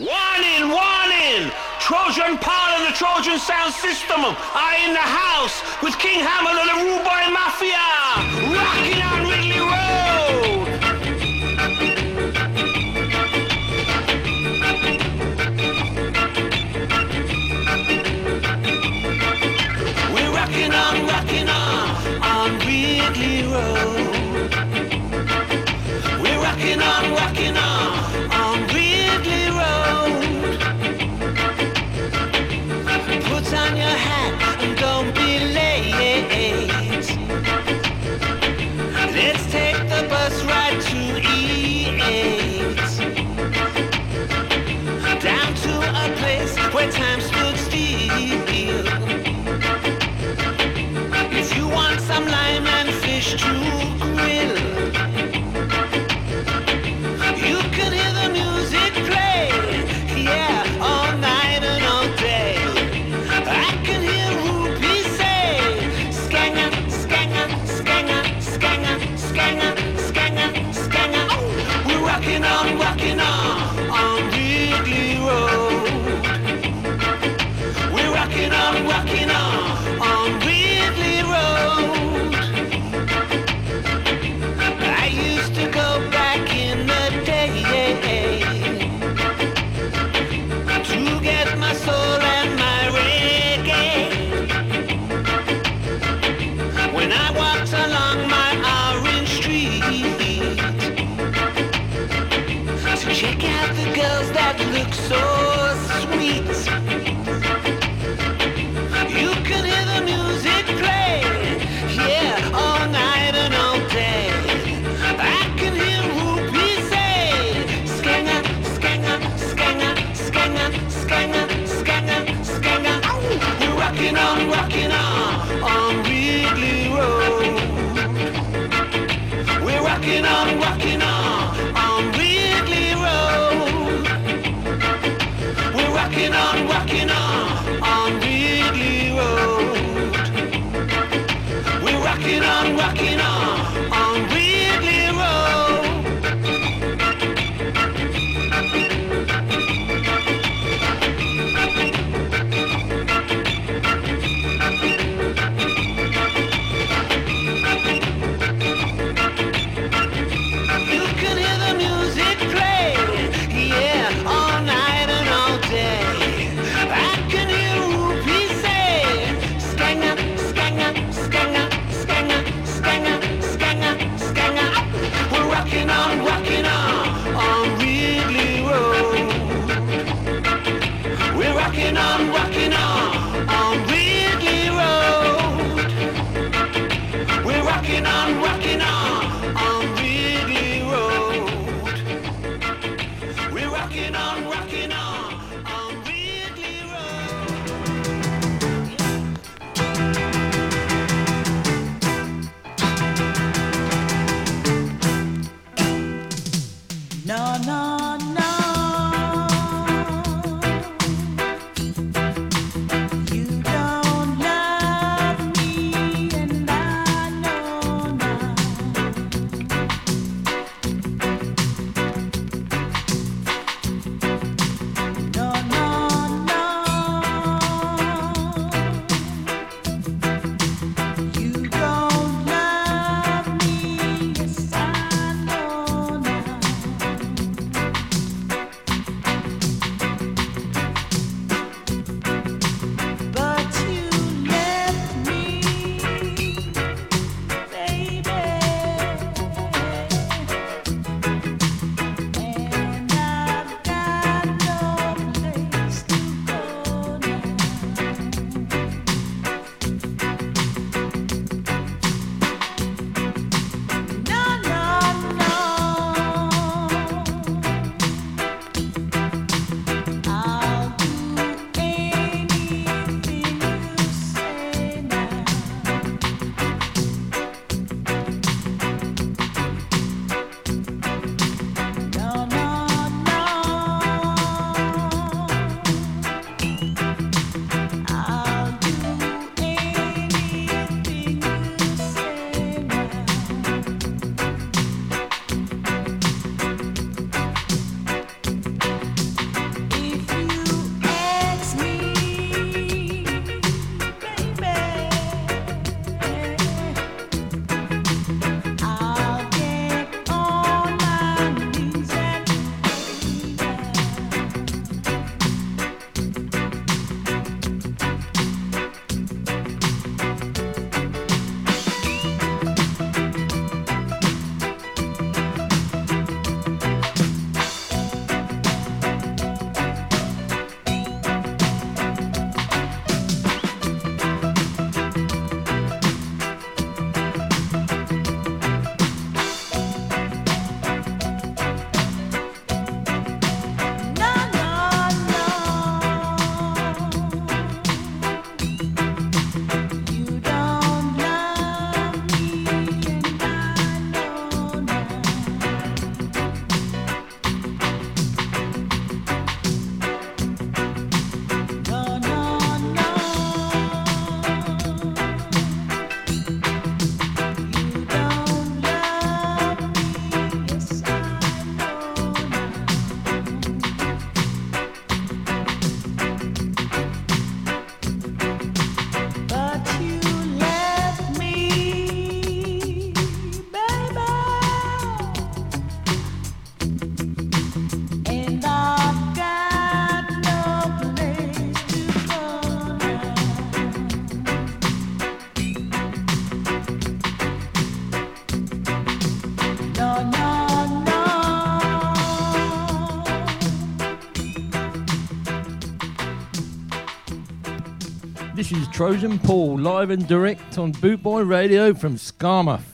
One in, one in! Trojan power and the Trojan sound system. I in the house with King Hammer and the Rubai Mafia. This is Trojan Paul live and direct on Bootboy Radio from Skarmouth.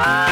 Longing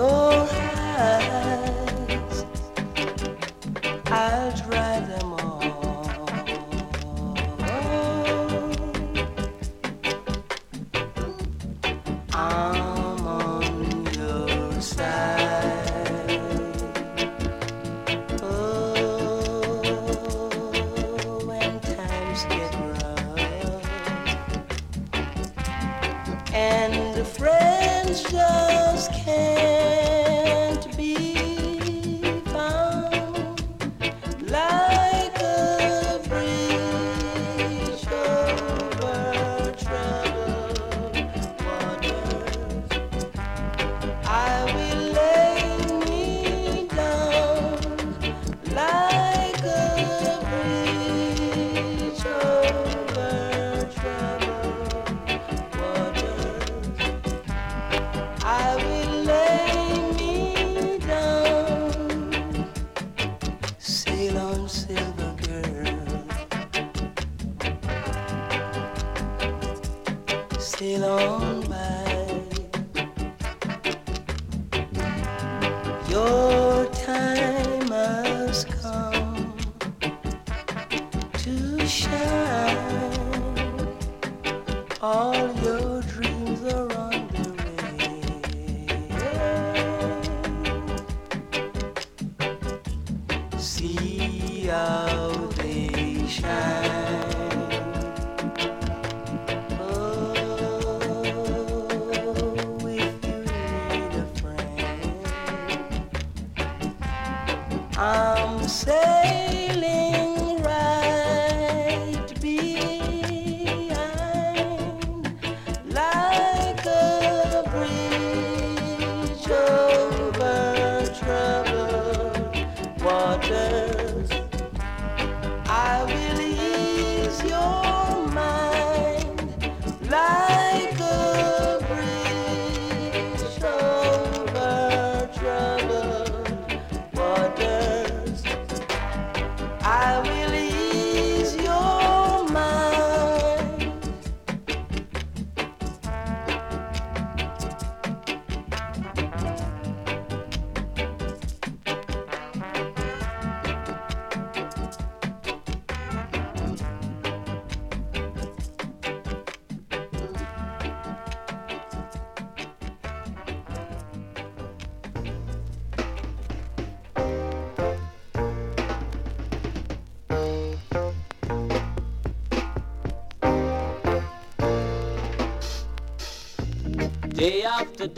Oh.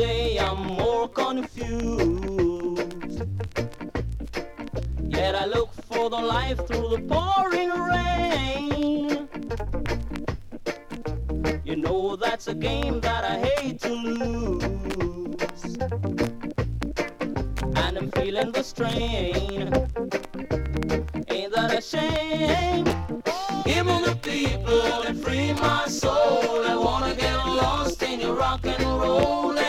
day I'm more confused. Yet I look for the light through the pouring rain. You know that's a game that I hate to lose. And I'm feeling the strain. Ain't that a shame? Give me the people and free my soul. I wanna get lost in your rock and roll.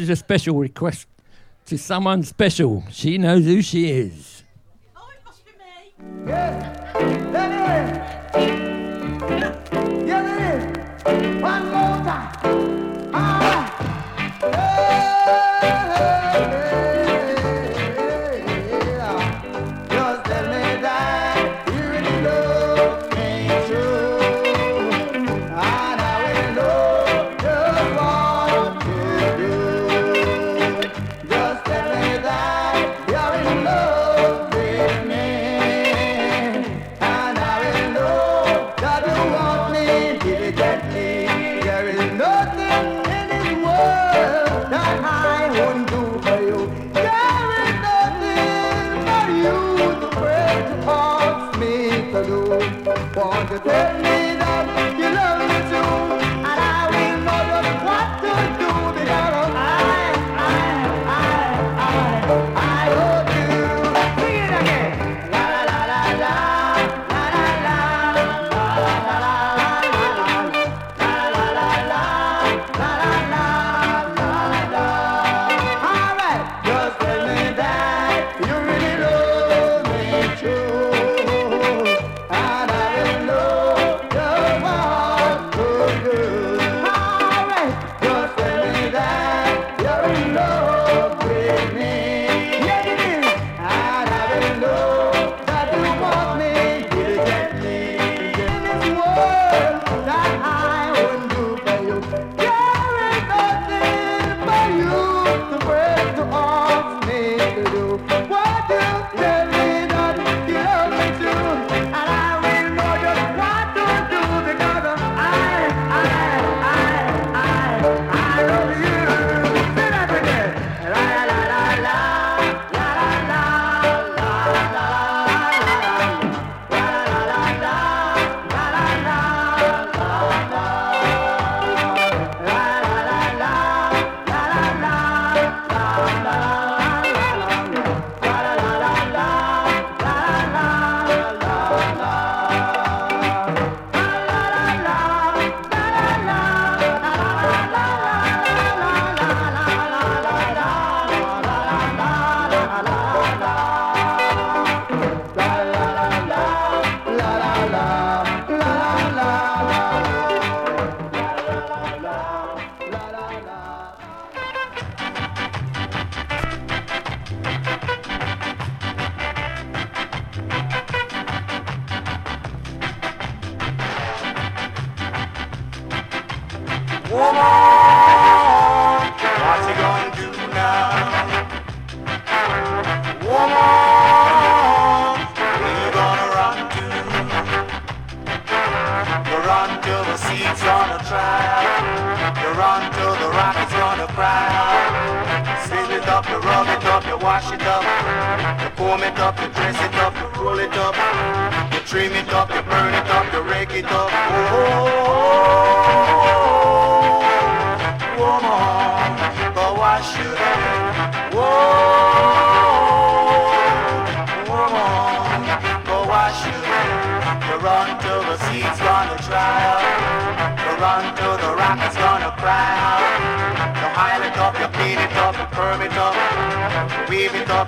is a special request to someone special. She knows who she is.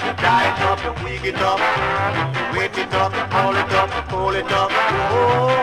you tie it up, you wig it up, you wait it up, you pull it up, pull it up. Oh.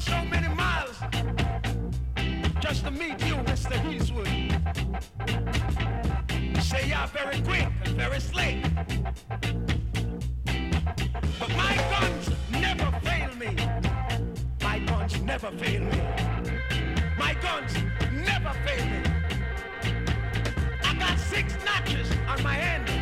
so many miles just to meet you, Mr. Eastwood. You say I'm very quick and very slick. But my guns never fail me. My guns never fail me. My guns never fail me. I got six notches on my handle.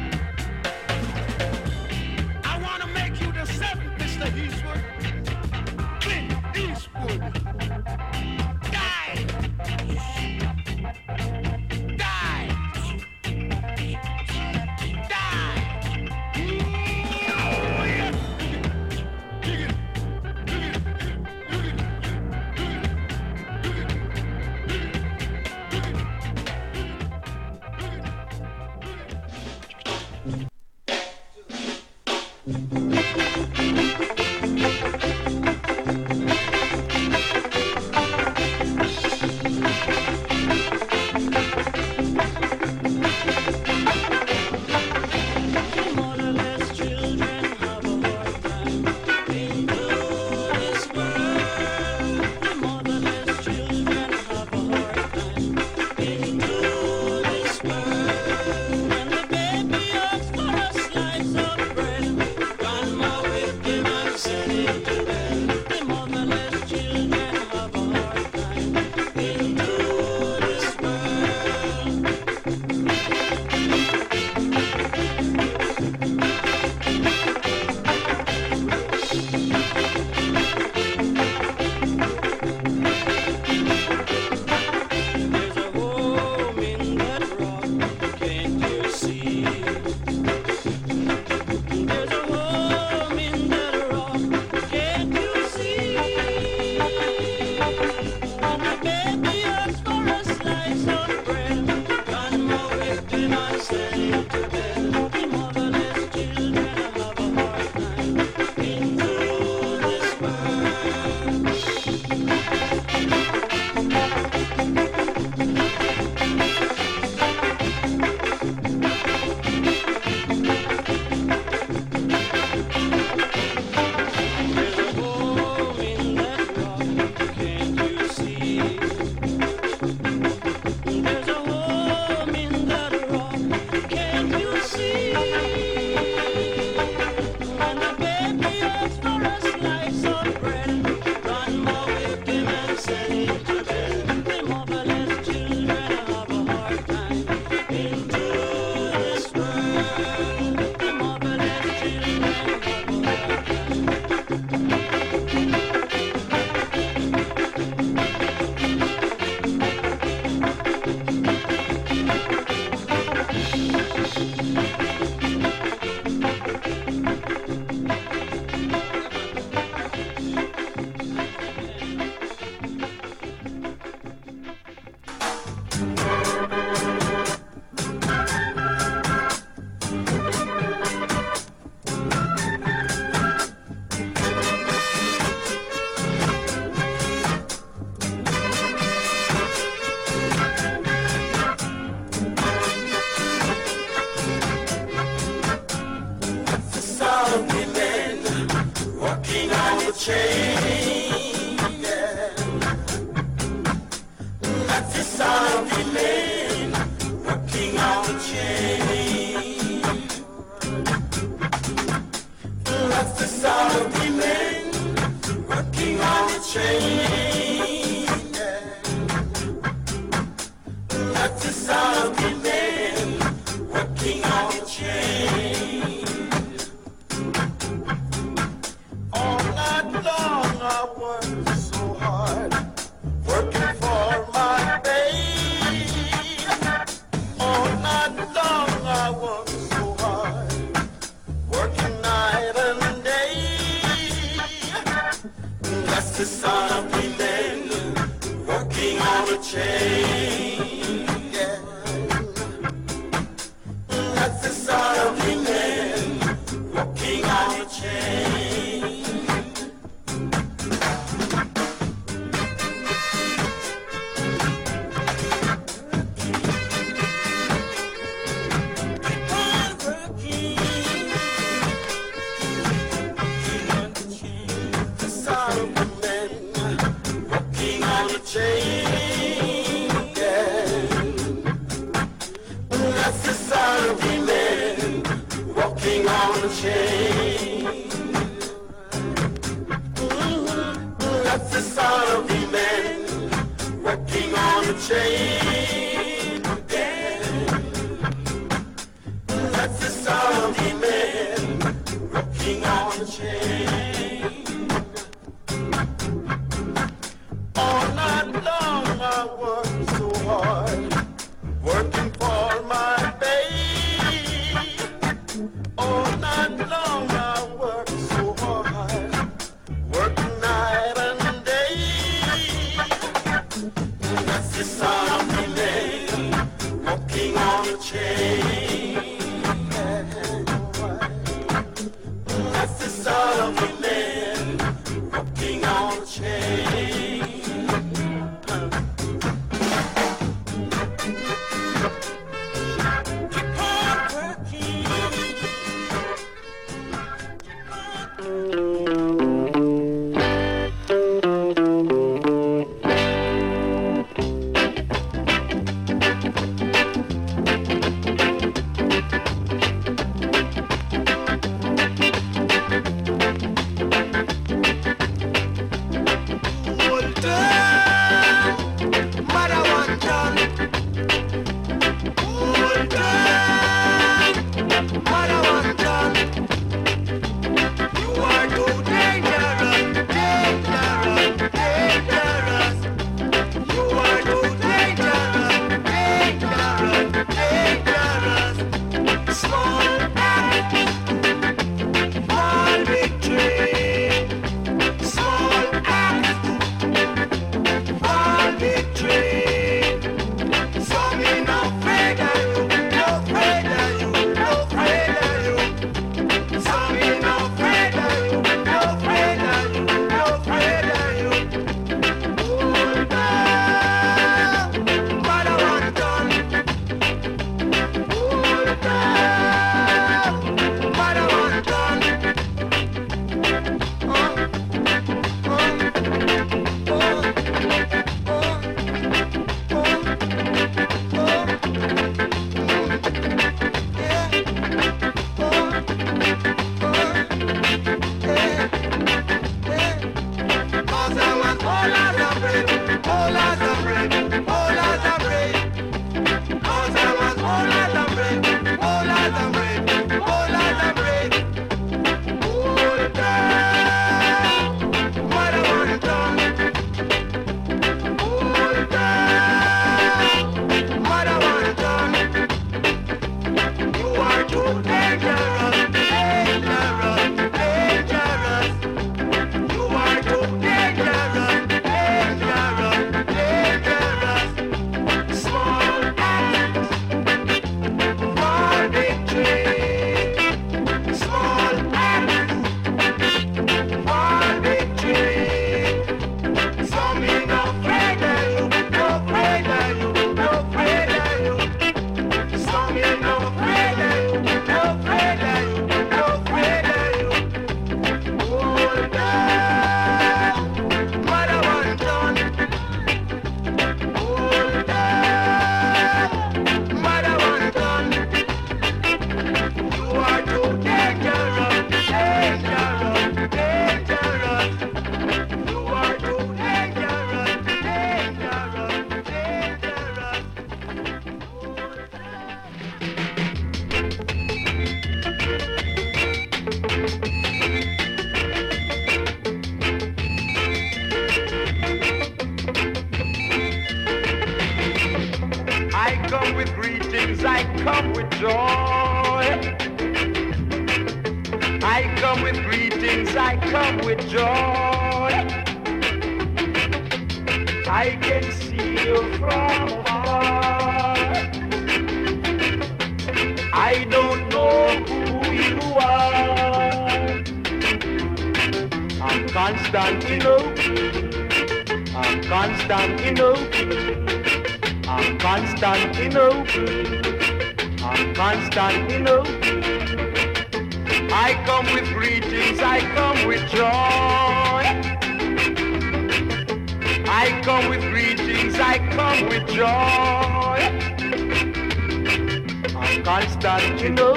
can't stand you know.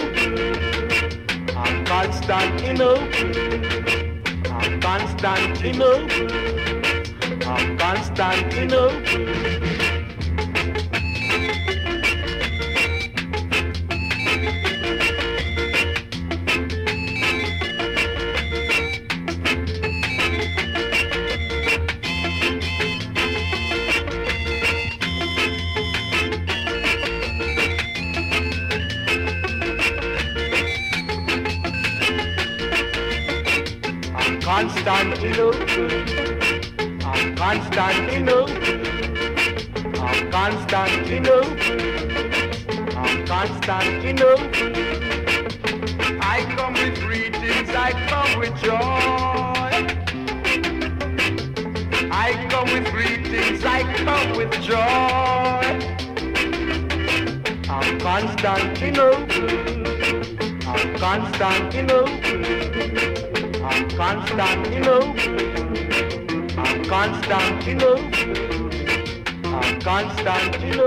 I can't stand you know. I can't stand you know. I can't stand you know. Constantinople, of Constantinople,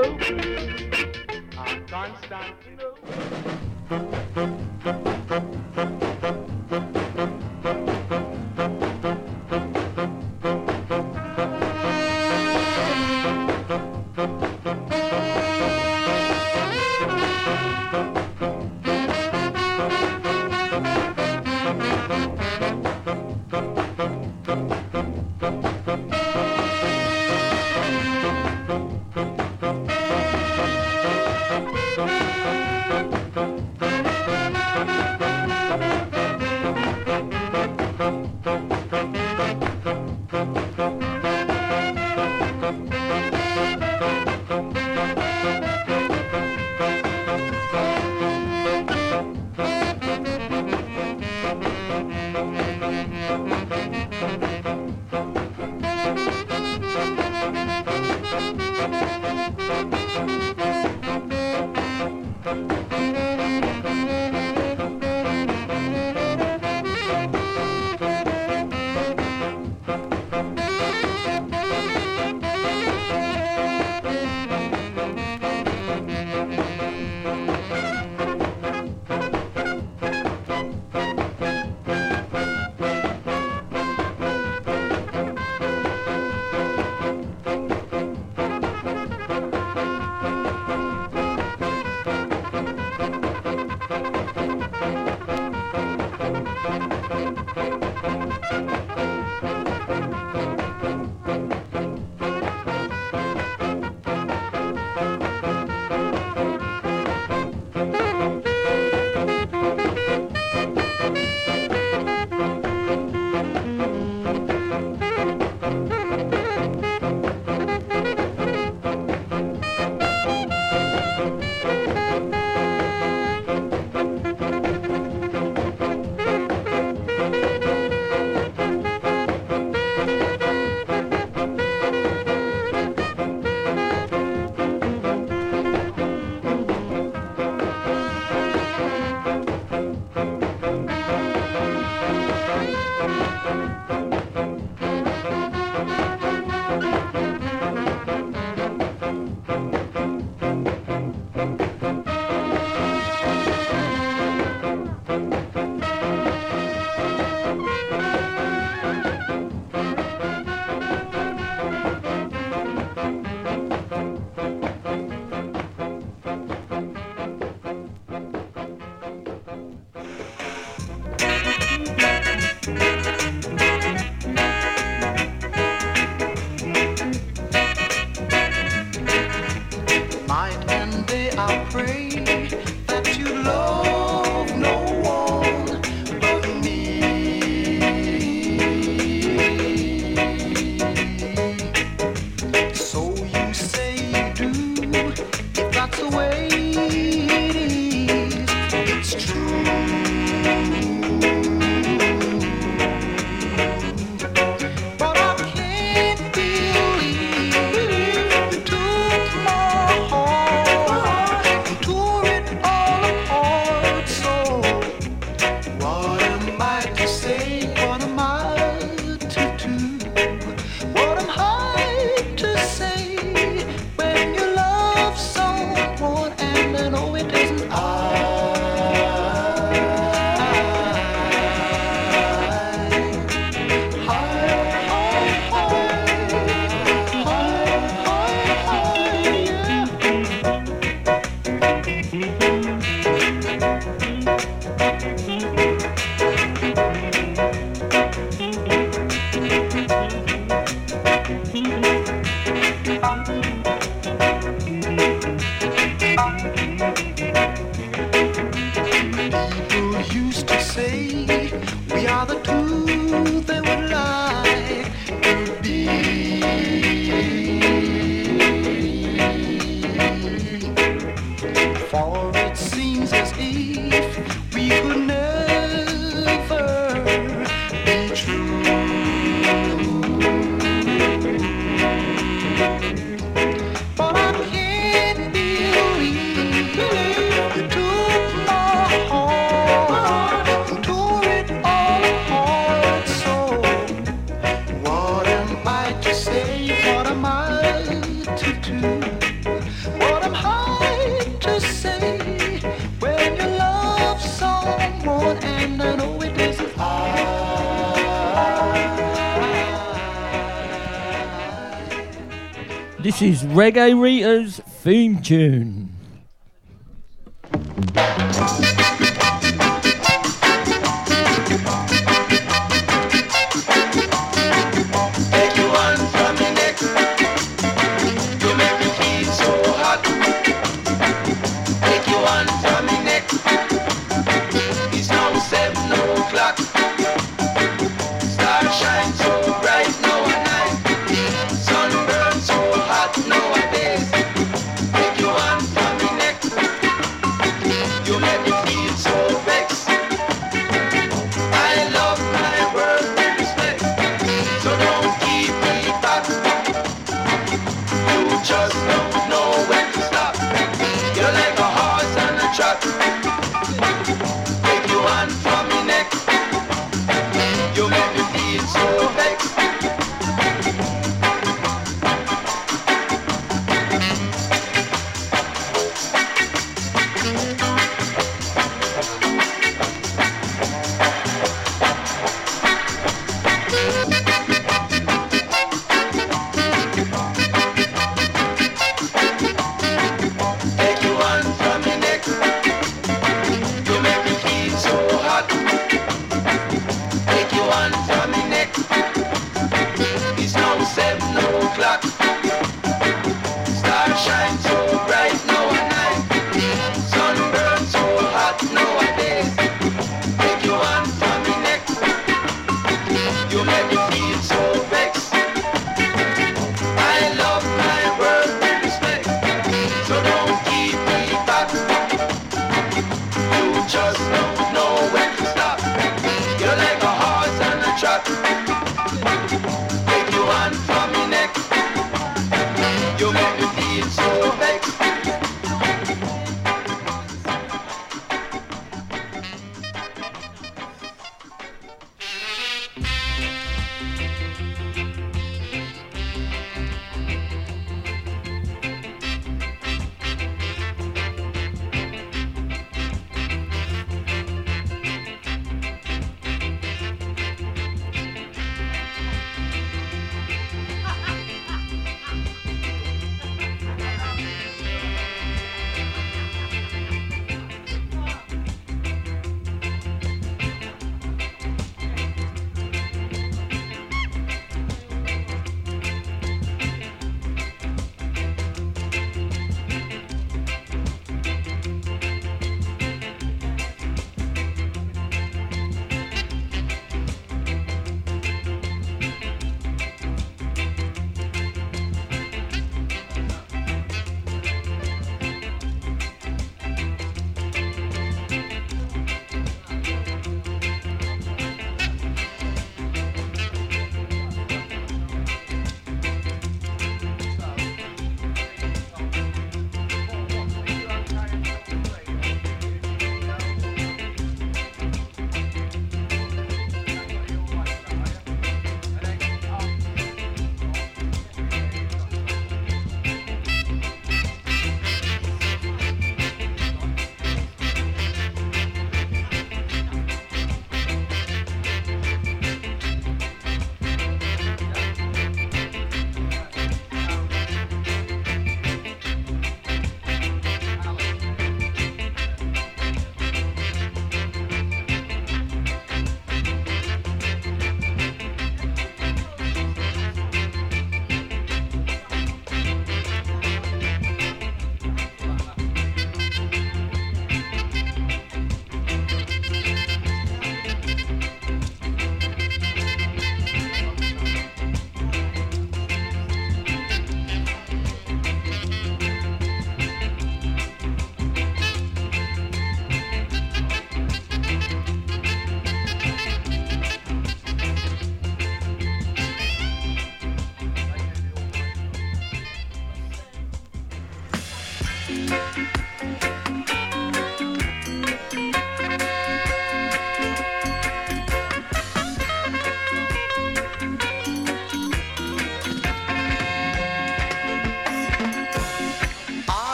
Reggae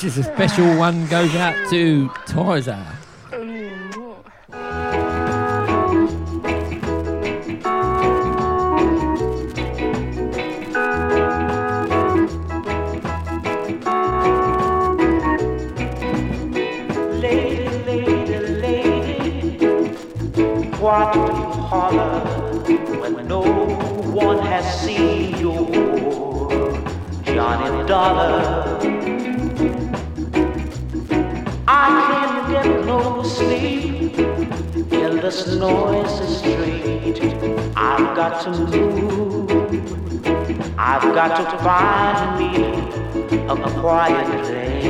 This is a special one goes out to Tizer. To move. I've got to find me a quiet place.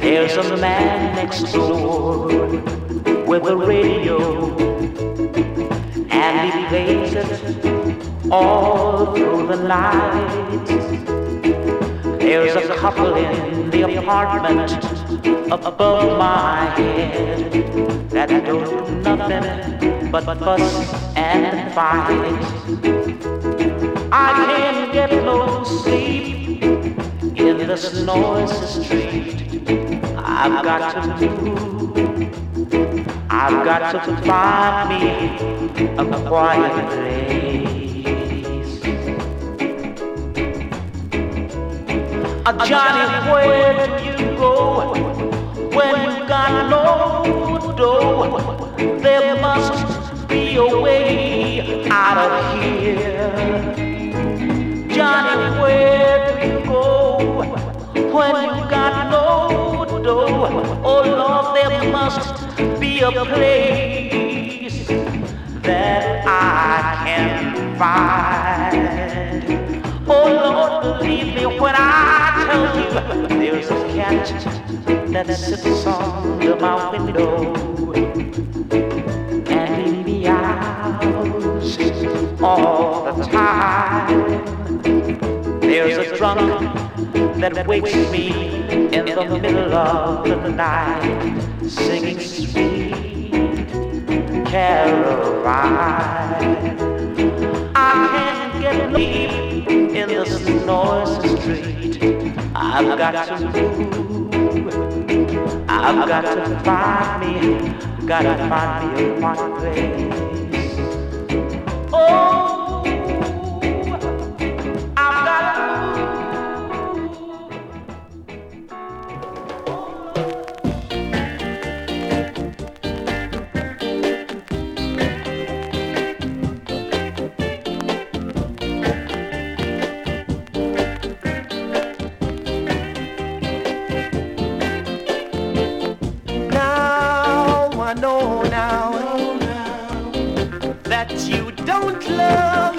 There's a man next door with a radio, and he plays it all through the night. There's a couple in the apartment above my head that don't do nothing but fuss and fight. I can't get no sleep in this noisy street. I've got to move. I've got to find me a quiet place. A Johnny, where do you go when you got no dough? There must be a way out of here. Johnny, where do you go when you got no dough? Oh Lord, there must be a place that I can find. Oh Lord, believe me when I tell you there's a cat that sits under my window and he meows all the time. There's a drunk that wakes me in the middle of the night, singing sweet Caroline. Get sleep in this noisy street. I've got to move. I've got to find me, gotta find me a quiet place. Oh, know now that you don't love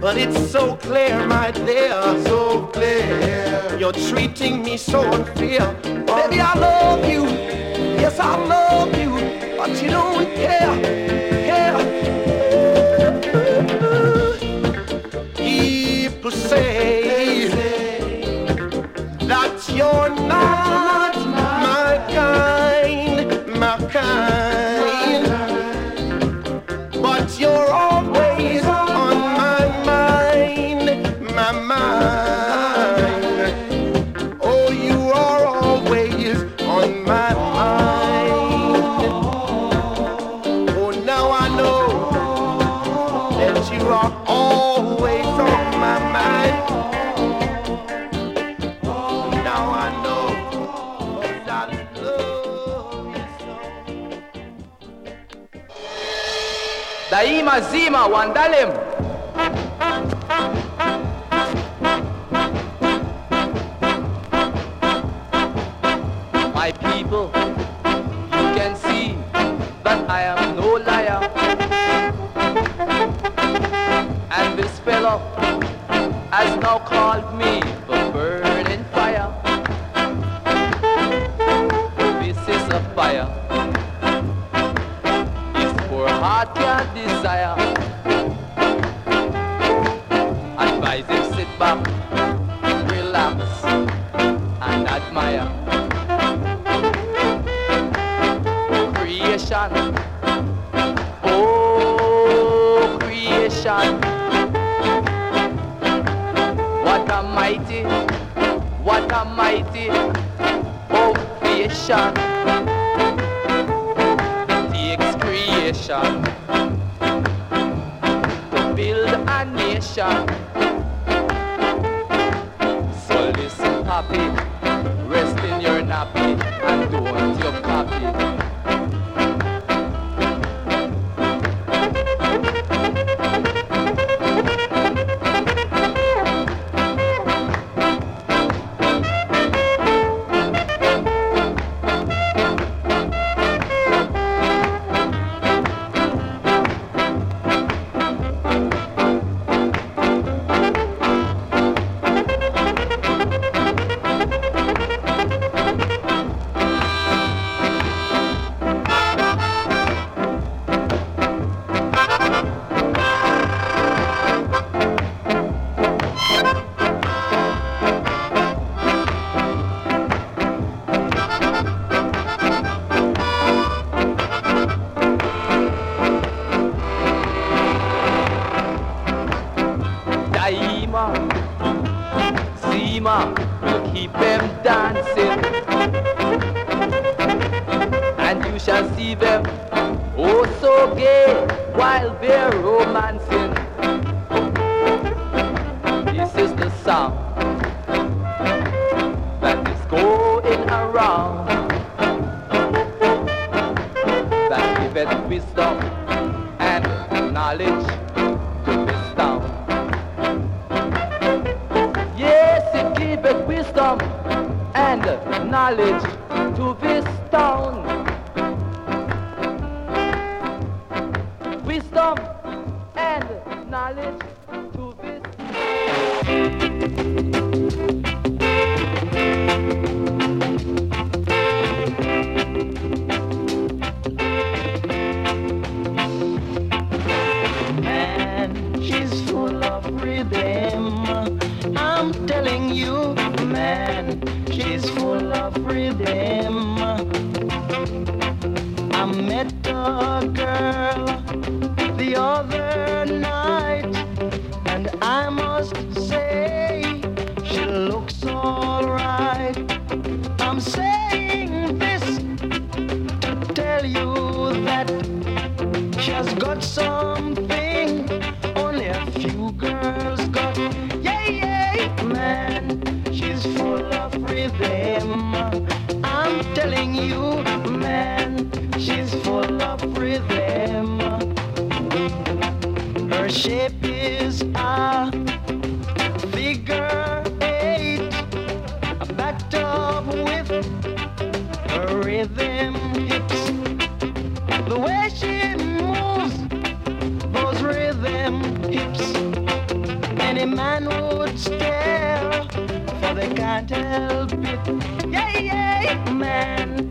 But it's so clear my dear, So clear. You're treating me so unfair. Baby, I love you. Yes, I love you. But you don't care. daima zima Wandalem. met a girl the other night, and I must say she looks alright. I'm saying this to tell you that she has got some. Man,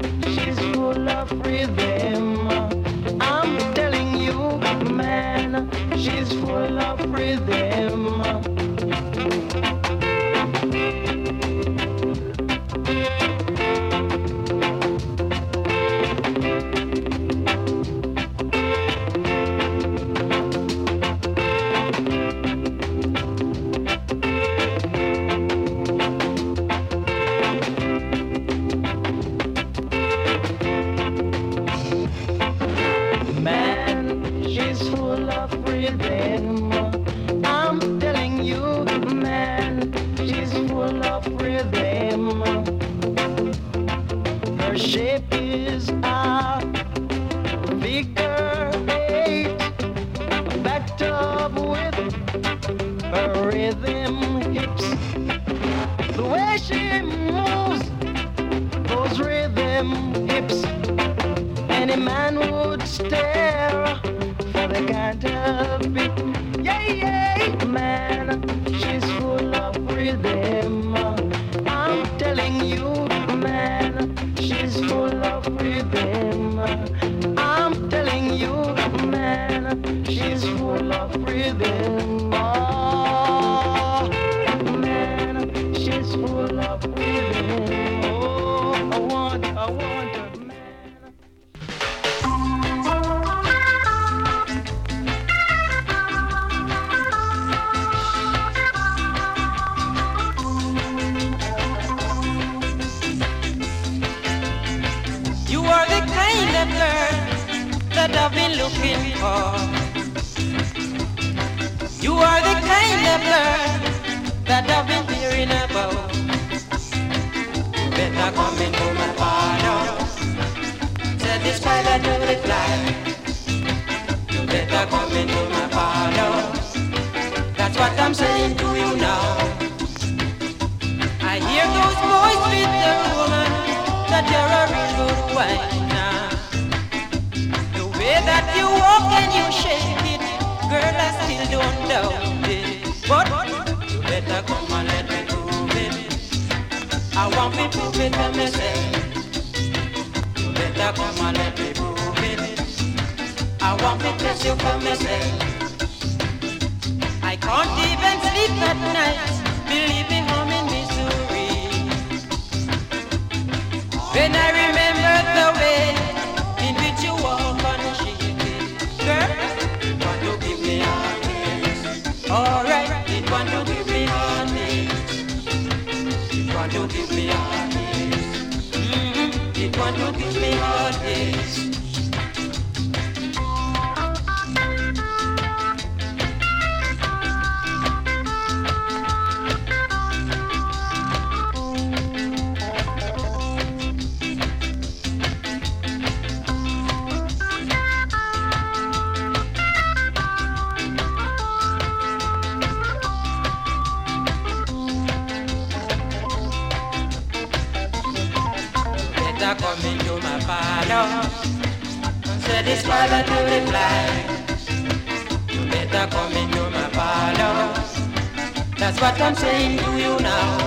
better come and let me prove it. I want me prove it for myself. You better come and let me prove it. I want me test you for myself. I can't even sleep at night, believe me, I'm in misery. When I remember the way Mm-hmm. You want to give me heartache. What I'm saying to you now.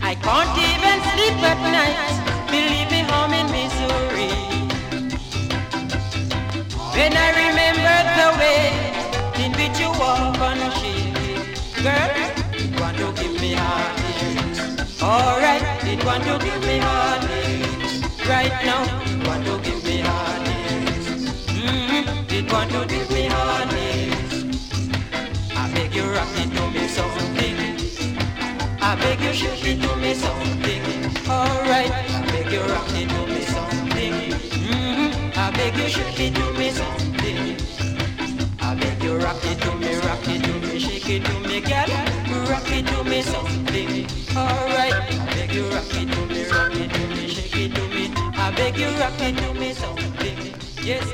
I can't even sleep at night. Believe me, I'm in misery. When I remember the way in which you walk on the shade, girl, you want to give me heartache. Alright, it want to give me heartache. Right now, want to give me heartache. Mm-hmm, it want to give me heartache. I beg you rock it beg you shake it to me something. Alright, I beg you rock it to me something. Mm-hmm, I beg you shake it to me something. I beg you rock it to me, rock it to me, shake it to me, girl. Rock it to me something. Alright, I beg you rock it to me, rock it to me, shake it to me. I beg you rock it to me something. Yes,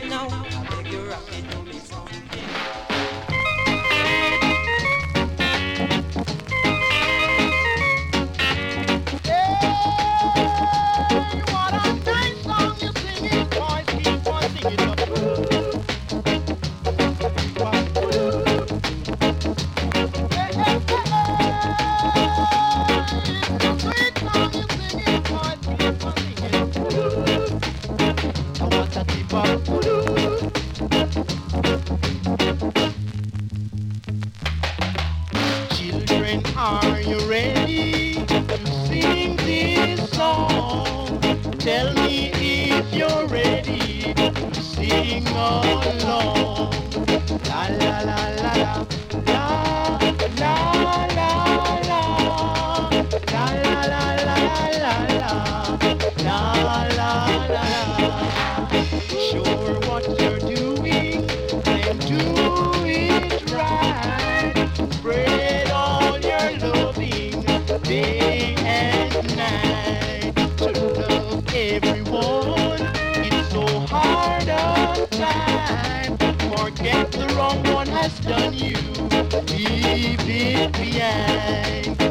done you deep in behind.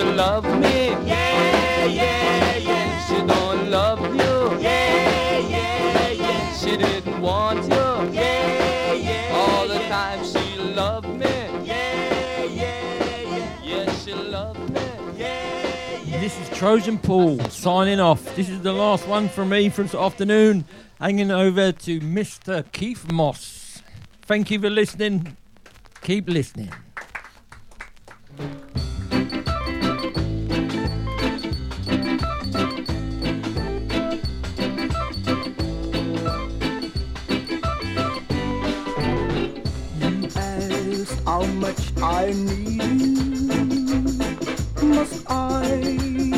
she love me. Yeah, yeah, yeah. She don't love you. Yeah, yeah, yeah. She didn't want you. Yeah, yeah. All the yeah. time she loved me. Yeah, yeah, yeah. Yeah, she loved me. Yeah, yeah. This is Trojan Pool signing off. This is the last one from me for this afternoon. Hanging over to Mr. Keith Moss. Thank you for listening. Keep listening. I need you? Must I?